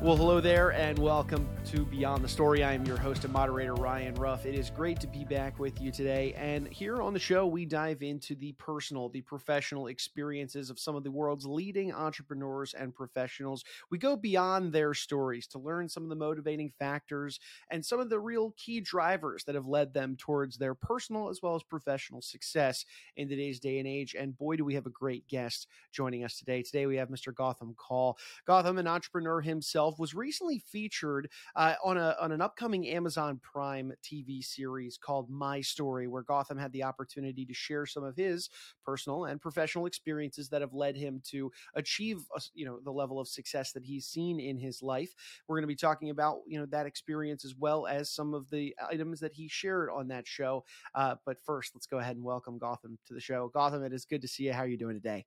Well, hello there, and welcome to Beyond the Story. I am your host and moderator, Ryan Ruff. It is great to be back with you today. And here on the show, we dive into the personal, the professional experiences of some of the world's leading entrepreneurs and professionals. We go beyond their stories to learn some of the motivating factors and some of the real key drivers that have led them towards their personal as well as professional success in today's day and age. And boy, do we have a great guest joining us today. Today, we have Mr. Gautam Kaul. Gautam, an entrepreneur himself was recently featured uh, on a on an upcoming Amazon Prime TV series called My Story, where Gautam had the opportunity to share some of his personal and professional experiences that have led him to achieve a, you know the level of success that he's seen in his life. We're going to be talking about you know that experience as well as some of the items that he shared on that show. Uh, but first, let's go ahead and welcome Gautam to the show. Gautam, it is good to see you. How are you doing today?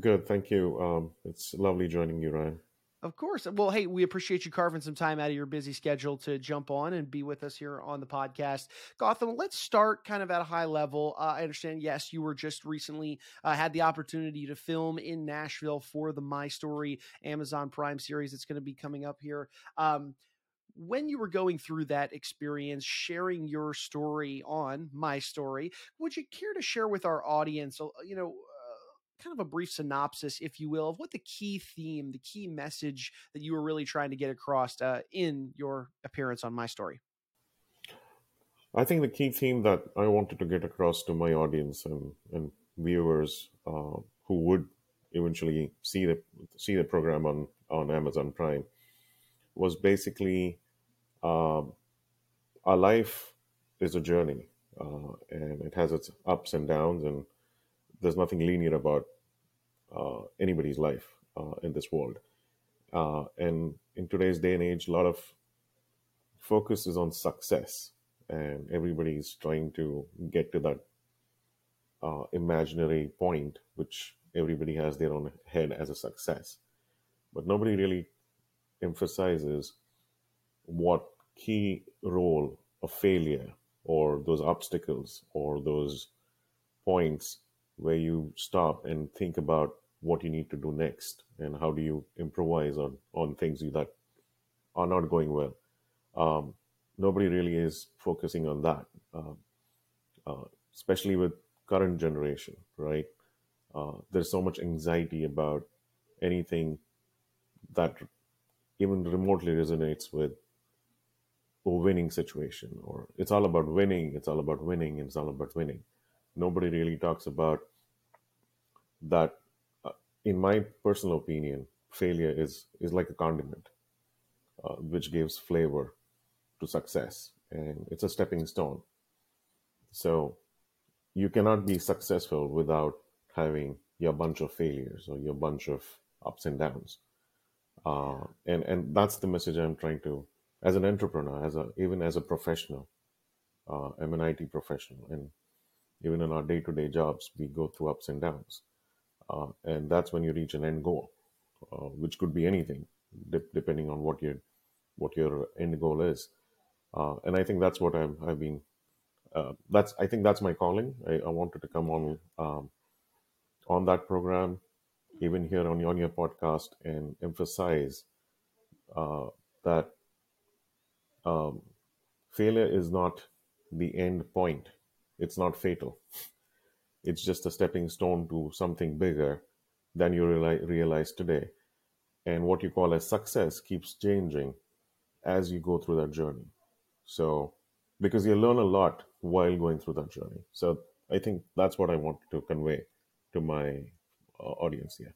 Good, thank you. Um, it's lovely joining you, Ryan. Of course. Well, hey, we appreciate you carving some time out of your busy schedule to jump on and be with us here on the podcast. Gautam, let's start kind of at a high level. Uh, I understand, yes, you were just recently uh, had the opportunity to film in Nashville for the My Story Amazon Prime series that's going to be coming up here. Um, when you were going through that experience, sharing your story on my story, would you care to share with our audience, uh, you know, kind of a brief synopsis, if you will, of what the key theme, the key message that you were really trying to get across uh, in your appearance on My Story? I think the key theme that I wanted to get across to my audience and, and viewers uh, who would eventually see the see the program on on Amazon Prime was basically uh, our life is a journey uh, and it has its ups and downs and there's nothing linear about uh, anybody's life uh, in this world. Uh, and in today's day and age, a lot of focus is on success, and everybody's trying to get to that uh, imaginary point, which everybody has their own head as a success. But nobody really emphasizes what key role of failure or those obstacles or those points where you stop and think about what you need to do next and how do you improvise on on things that are not going well. Um, nobody really is focusing on that, uh, uh, especially with current generation, right? Uh, there's so much anxiety about anything that even remotely resonates with a winning situation, or it's all about winning, it's all about winning, it's all about winning nobody really talks about that uh, in my personal opinion failure is is like a condiment uh, which gives flavor to success and it's a stepping stone. So you cannot be successful without having your bunch of failures or your bunch of ups and downs. Uh, and and that's the message i'm trying to as an entrepreneur as a even as a professional uh, i'm an it professional and even in our day-to-day jobs we go through ups and downs. Uh, and that's when you reach an end goal uh, which could be anything de- depending on what your what your end goal is. Uh, and i think that's what i'm i've been uh, that's i think that's my calling. I, I wanted to come on um, on that program even here on, on your podcast and emphasize uh, that um, failure is not the end point it's not fatal. It's just a stepping stone to something bigger than you realize, today. And what you call as success keeps changing as you go through that journey. So, because you learn a lot while going through that journey. So, I think that's what I want to convey to my uh, audience here.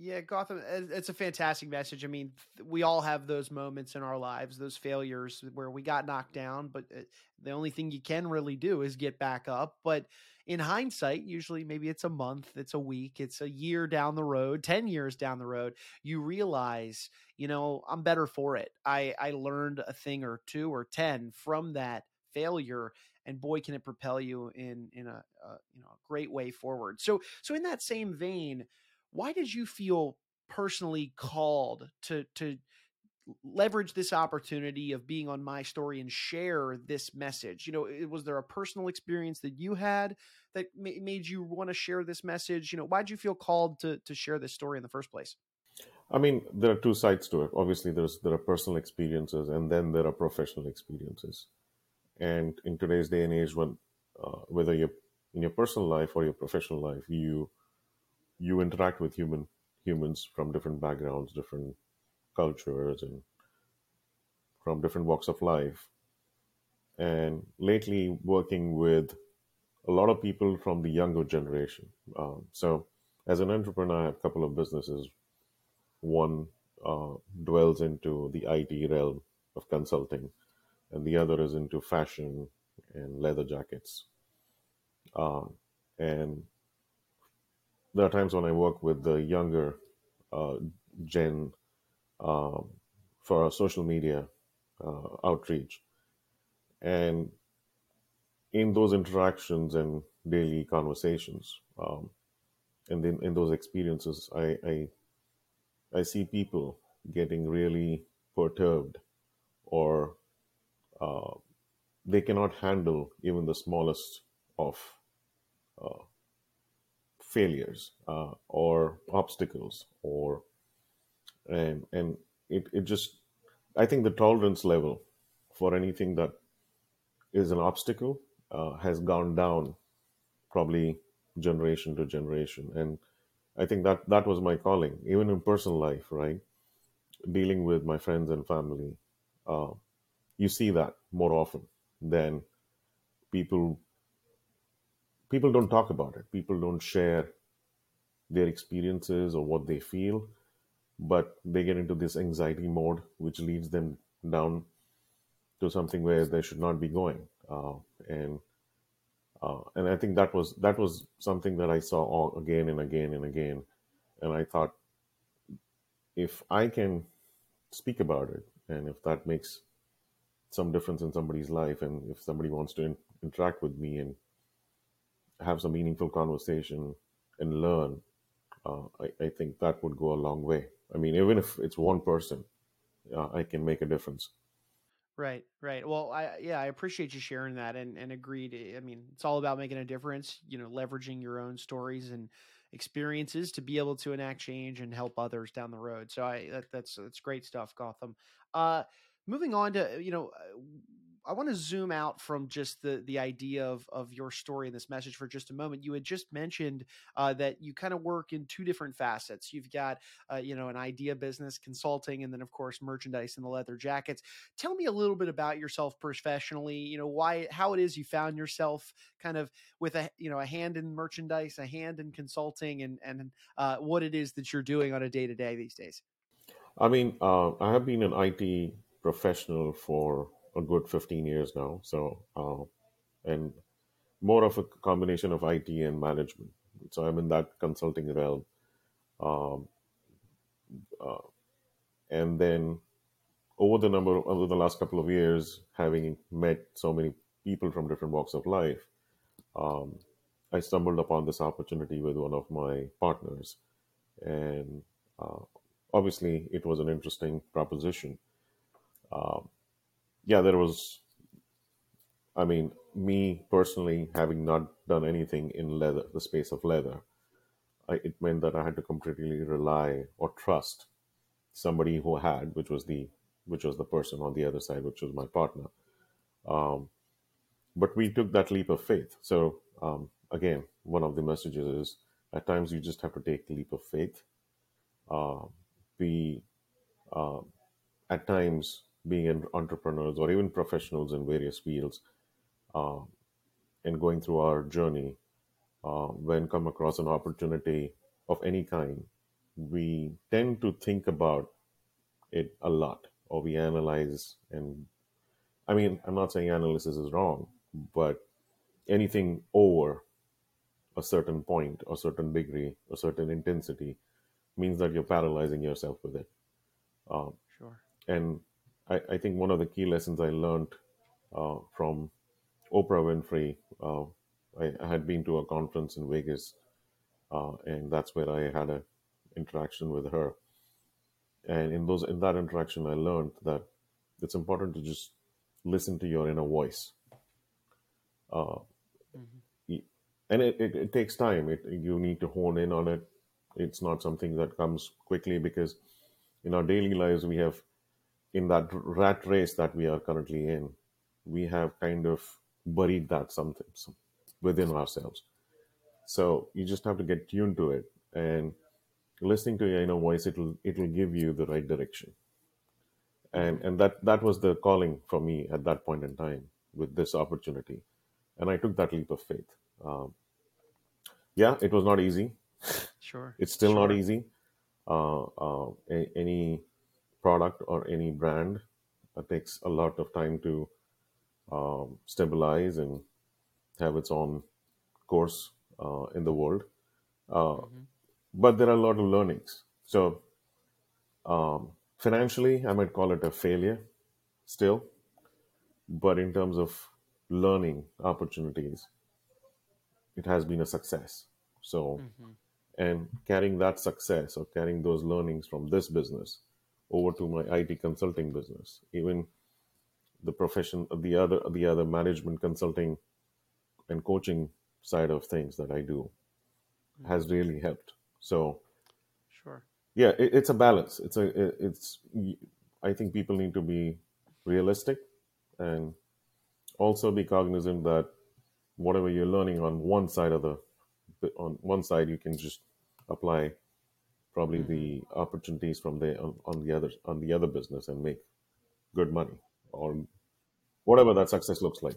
Yeah, Gautam, it's a fantastic message. I mean, we all have those moments in our lives, those failures where we got knocked down, but uh, the only thing you can really do is get back up. But in hindsight, usually maybe it's a month, it's a week, it's a year down the road, 10 years down the road, you realize, you know, I'm better for it. I, I learned a thing or two or 10 from that failure and boy can it propel you in in a, a you know a great way forward so so in that same vein why did you feel personally called to to leverage this opportunity of being on my story and share this message you know was there a personal experience that you had that made you want to share this message you know why did you feel called to to share this story in the first place I mean, there are two sides to it. Obviously, there's there are personal experiences, and then there are professional experiences. And in today's day and age, when uh, whether you're in your personal life or your professional life, you you interact with human humans from different backgrounds, different cultures, and from different walks of life. And lately, working with a lot of people from the younger generation. Um, so, as an entrepreneur, I have a couple of businesses. One uh, dwells into the IT realm of consulting, and the other is into fashion and leather jackets. Uh, and there are times when I work with the younger uh, gen um, for our social media uh, outreach. And in those interactions and daily conversations, um, and then in those experiences, I, I I see people getting really perturbed, or uh, they cannot handle even the smallest of uh, failures uh, or obstacles, or and and it, it just I think the tolerance level for anything that is an obstacle uh, has gone down probably generation to generation. And i think that that was my calling even in personal life right? Dealing with my friends and family uh, you see that more often than people people don't talk about it. People don't share their experiences or what they feel but they get into this anxiety mode which leads them down to something where they should not be going. Uh, and uh, and I think that was that was something that I saw all, again and again and again, and I thought if I can speak about it, and if that makes some difference in somebody's life, and if somebody wants to in, interact with me and have some meaningful conversation and learn, uh, I, I, think that would go a long way. I mean, even if it's one person, uh, I can make a difference. Right, right. Well, I yeah, I appreciate you sharing that and and agreed. I mean, it's all about making a difference, you know, leveraging your own stories and experiences to be able to enact change and help others down the road. So I that, that's that's great stuff, Gautam. Uh moving on to, you know, uh, I want to zoom out from just the the IT of of your story and this message for just a moment. You had just mentioned uh, that you kind of work in two different facets. You've got uh, you know an idea business, consulting, and then of course merchandise and the leather jackets. Tell me a little bit about yourself professionally. You know why how it is you found yourself kind of with a you know a hand in merchandise, a hand in consulting, and and uh, what it is that you're doing on a day to day these days. I mean, uh, I have been an IT professional for a good 15 years now. So, uh, and more of a combination of IT and management. So I'm in that consulting realm. Um, uh, and then over the number over the last couple of years, having met so many people from different walks of life, um, I stumbled upon this opportunity with one of my partners, and uh, obviously it was an interesting proposition. Um, yeah, there was. I mean, me personally, having not done anything in leather, the space of leather, I, it meant that I had to completely rely or trust somebody who had, which was the which was the person on the other side, which was my partner. Um, but we took that leap of faith. So um, again, one of the messages is at times you just have to take leap of faith. Uh, we uh, at times being entrepreneurs or even professionals in various fields uh, and going through our journey, uh, when come across an opportunity of any kind, we tend to think about it a lot or we analyze and I mean, I'm not saying analysis is wrong, but anything over a certain point, a certain degree, a certain intensity means that you're paralyzing yourself with it. Um, sure. And I, I think one of the key lessons I learned uh, from Oprah Winfrey, uh, I, I, had been to a conference in Vegas, uh, and that's where I had an interaction with her. And in those in that interaction, I learned that it's important to just listen to your inner voice. Uh, mm-hmm. And it, it, it takes time. It, you need to hone in on it. It's not something that comes quickly because in our daily lives, we have in that rat race that we are currently in, we have kind of buried that something within ourselves. So you just have to get tuned to it and listening to your inner voice. It'll it'll give you the right direction. And and that that was the calling for me at that point in time with this opportunity, and I took that leap of faith. Um, yeah, it was not easy. Sure. It's still sure. not easy. Uh, uh, any product or any brand uh, takes a lot of time to um, stabilize and have its own course uh, in the world. Uh, hmm but there are a lot of learnings. So um, financially, I might call it a failure still, but in terms of learning opportunities, it has been a success. So hmm and carrying that success or carrying those learnings from this business over to my IT consulting business, even the profession, the other, the other management consulting and coaching side of things that I do hmm has really helped. So Sure. yeah, it, it's a balance. It's a, it, it's. I think people need to be realistic and also be cognizant that whatever you're learning on one side of the, on one side, you can just apply probably hmm the opportunities from the on, on the other on the other business and make good money or whatever that success looks like.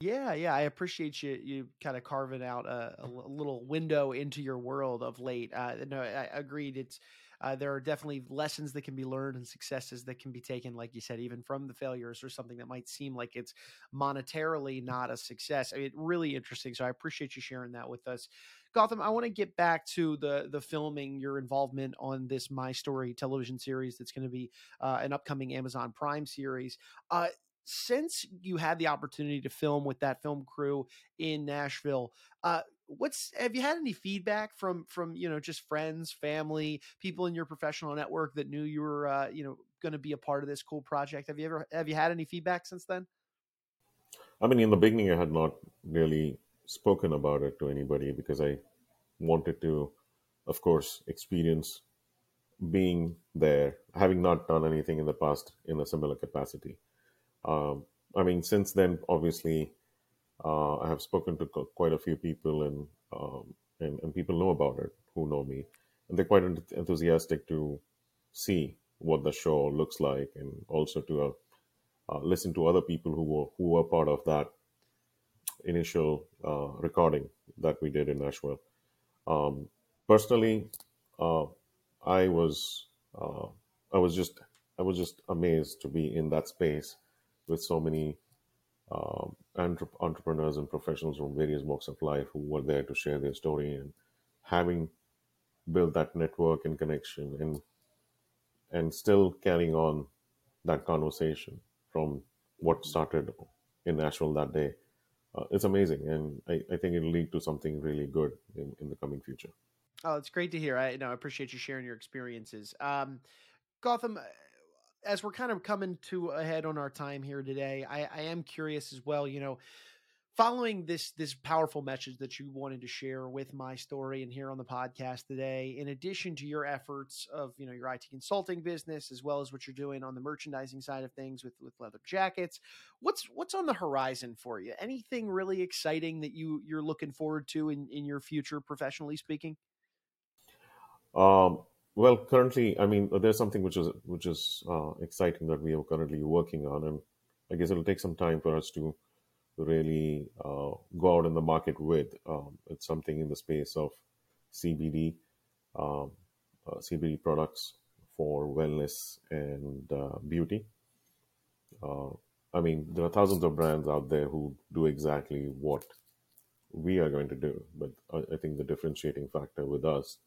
Yeah, yeah, I appreciate you you kind of carving out a little window into your world of late. Uh, no, I I agreed. It's uh, there are definitely lessons that can be learned and successes that can be taken, like you said, even from the failures or something that might seem like it's monetarily not a success. I mean, really interesting. So I appreciate you sharing that with us, Gautam. I want to get back to the the filming, your involvement on this My Story television series that's going to be uh, an upcoming Amazon Prime series. Uh, since you had the opportunity to film with that film crew in Nashville, uh, what's have you had any feedback from from you know just friends, family, people in your professional network that knew you were uh, you know going to be a part of this cool project? Have you ever have you had any feedback since then? I mean, in the beginning, I had not really spoken about it to anybody because I wanted to, of course, experience being there, having not done anything in the past in a similar capacity. Um, I mean, since then, obviously, uh, I have spoken to co- quite a few people, and, um, and and people know about it who know me, and they're quite enth- enthusiastic to see what the show looks like, and also to uh, uh, listen to other people who were who were part of that initial uh, recording that we did in Nashville. Um, personally, uh, I was uh, I was just I was just amazed to be in that space with so many um, entre- entrepreneurs and professionals from various walks of life who were there to share their story and having built that network and connection and and still carrying on that conversation from what started in Nashville that day. Uh, it's amazing, and I, I think it'll lead to something really good in, in the coming future. Oh, it's great to hear. I know I appreciate you sharing your experiences. Um, Gautam, as we're kind of coming to a head on our time here today, I, I am curious as well. You know, following this this powerful message that you wanted to share with my story and here on the podcast today in addition to your efforts of you know your IT consulting business as well as what you're doing on the merchandising side of things with with leather jackets what's what's on the horizon for you? Anything really exciting that you you're looking forward to in in your future professionally speaking? Um, well, currently, I mean, there's something which is which is uh, exciting that we are currently working on, and I guess it'll take some time for us to really uh, go out in the market with. Um, it's something in the space of CBD, um, uh, CBD products for wellness and uh, beauty. Uh, I mean, there are thousands of brands out there who do exactly what we are going to do, but I, I think the differentiating factor with us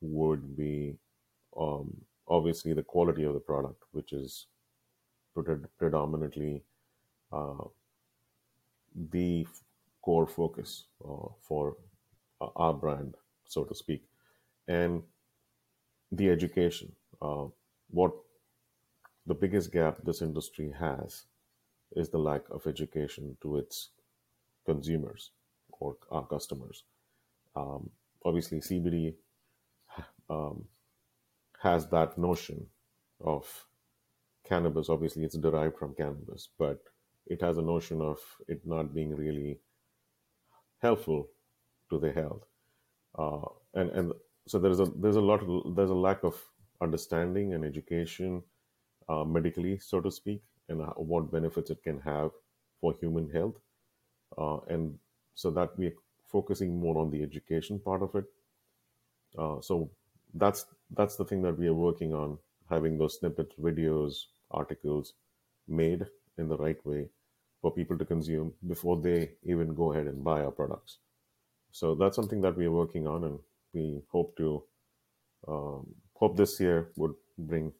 would be um, obviously the quality of the product, which is pred- predominantly uh, the core focus uh, for uh, our brand, so to speak, and the education. Uh, what the biggest gap this industry has is the lack of education to its consumers or our customers. Um, obviously, CBD um, has that notion of cannabis. Obviously, it's derived from cannabis, but it has a notion of it not being really helpful to the health, uh, and and so there's a there's a lot of, there's a lack of understanding and education uh, medically, so to speak, and what benefits it can have for human health, uh, and so that we're focusing more on the education part of it. Uh, so that's that's the thing that we are working on, having those snippets, videos, articles made in the right way for people to consume before they even go ahead and buy our products. So that's something that we are working on, and we hope to um, hope this year would bring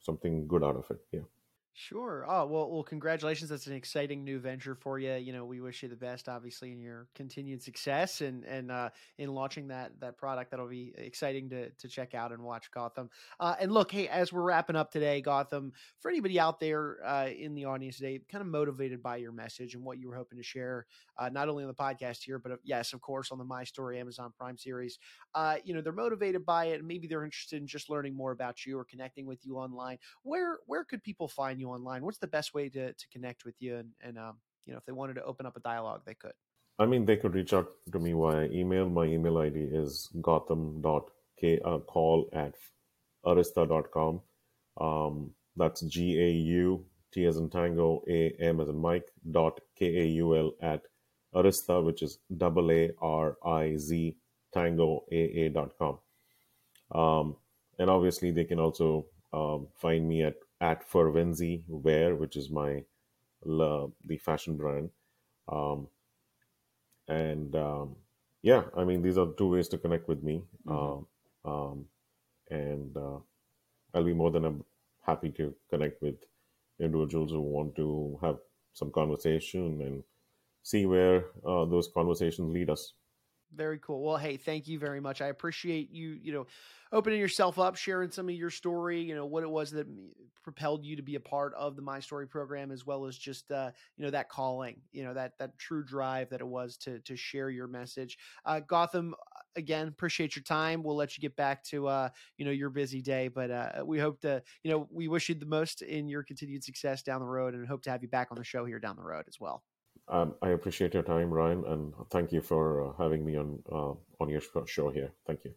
something good out of it. Yeah. Sure. Oh, well, well, congratulations. That's an exciting new venture for you. You know, we wish you the best, obviously, in your continued success and, and, uh, in launching that, that product. That'll be exciting to, to check out and watch Gautam. Uh, and look, Hey, as we're wrapping up today, Gautam, for anybody out there, uh, in the audience today, kind of motivated by your message and what you were hoping to share, uh, not only on the podcast here, but uh, yes, of course, on the My Story Amazon Prime series, uh, you know, they're motivated by it and maybe they're interested in just learning more about you or connecting with you online. Where, where could people find you? You online, what's the best way to, to connect with you? And, and um, you know, if they wanted to open up a dialogue, they could. I mean, they could reach out to me via email. My email ID is gautam.kaul uh, at arista.com. Um, that's G A U T as in Tango, A M as in Mike, dot K A U L at Arista, which is double A R I Z Tango A A dot com. Um, and obviously, they can also um, find me at at Fervenzi Wear, which is my the fashion brand. Um, and um, yeah, I mean, these are two ways to connect with me. Mm-hmm. Um, and uh, I'll be more than happy to connect with individuals who want to have some conversation and see where uh, those conversations lead us. Very cool. Well, hey, thank you very much. I appreciate you, you know, opening yourself up, sharing some of your story, you know, what it was that propelled you to be a part of the My Story program, as well as just, uh, you know, that calling, you know, that, that true drive that it was to, to share your message. Uh, Gautam, again, appreciate your time. We'll let you get back to, uh, you know, your busy day, but, uh, we hope to, you know, we wish you the most in your continued success down the road and hope to have you back on the show here down the road as well. Um, I appreciate your time, Ryan, and thank you for uh, having me on uh, on your show here. Thank you.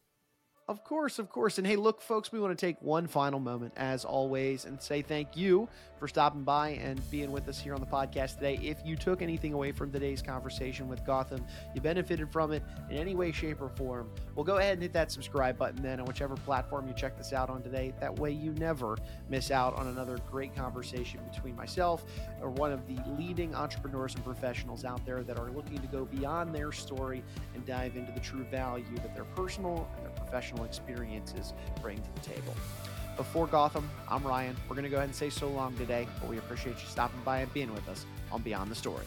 Of course, of course. And hey, look, folks, we want to take one final moment, as always, and say thank you for stopping by and being with us here on the podcast today. If you took anything away from today's conversation with Gautam, you benefited from it in any way, shape, or form, well, go ahead and hit that subscribe button then on whichever platform you check this out on today. That way, you never miss out on another great conversation between myself or one of the leading entrepreneurs and professionals out there that are looking to go beyond their story and dive into the true value that their personal and professional experiences bring to the table. Before Gautam, I'm Ryan. We're going to go ahead and say so long today, but we appreciate you stopping by and being with us on Beyond the Story.